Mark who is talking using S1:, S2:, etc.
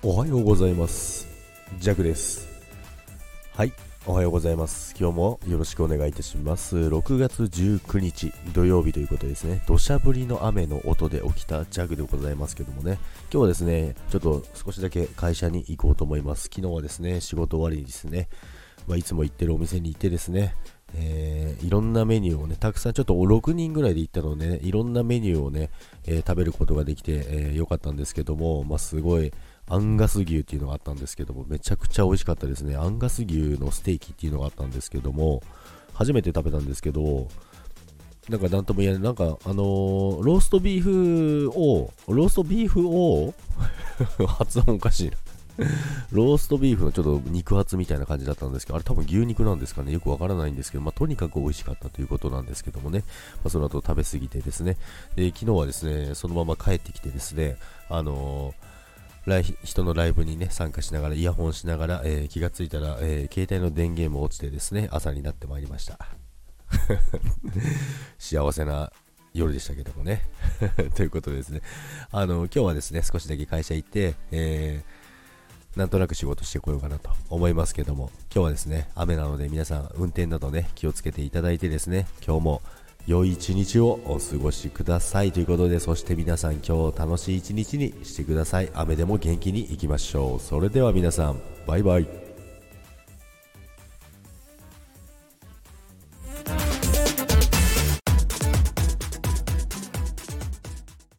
S1: おはようございます。ジャクです。はいおはようございます。今日もよろしくお願いいたします。6月19日土曜日ということですね。土砂降りの雨の音で起きたジャグでございますけどもね。今日はですねちょっと少しだけ会社に行こうと思います。昨日はですね仕事終わりにですね。まあ、いつも行ってるお店に行ってですね、えー、いろんなメニューをね、たくさんちょっと6人ぐらいで行ったので、ね、いろんなメニューをね、えー、食べることができて、えー、よかったんですけども、まあ、すごい、アンガス牛っていうのがあったんですけども、めちゃくちゃ美味しかったですね。アンガス牛のステーキっていうのがあったんですけども、初めて食べたんですけど、なんかなんとも言えない、なんかあのー、ローストビーフを、ローストビーフを発音おかしいなローストビーフのちょっと肉厚みたいな感じだったんですけど、あれ多分牛肉なんですかね、よくわからないんですけど、まあ、とにかく美味しかったということなんですけどもね、まあ、その後食べ過ぎてですね、で昨日はですね、そのまま帰ってきてですね、あのーライ人のライブにね、参加しながら、イヤホンしながら、えー、気がついたら、えー、携帯の電源も落ちてですね、朝になってまいりました。幸せな夜でしたけどもね。ということでですね、あの、今日はですね、少しだけ会社行って、えー、なんとなく仕事してこようかなと思いますけども、今日はですね、雨なので皆さん運転などね、気をつけていただいてですね、今日も良い一日をお過ごしくださいということでそして皆さん今日楽しい一日にしてください。雨でも元気にいきましょう。それでは皆さんバイバイ。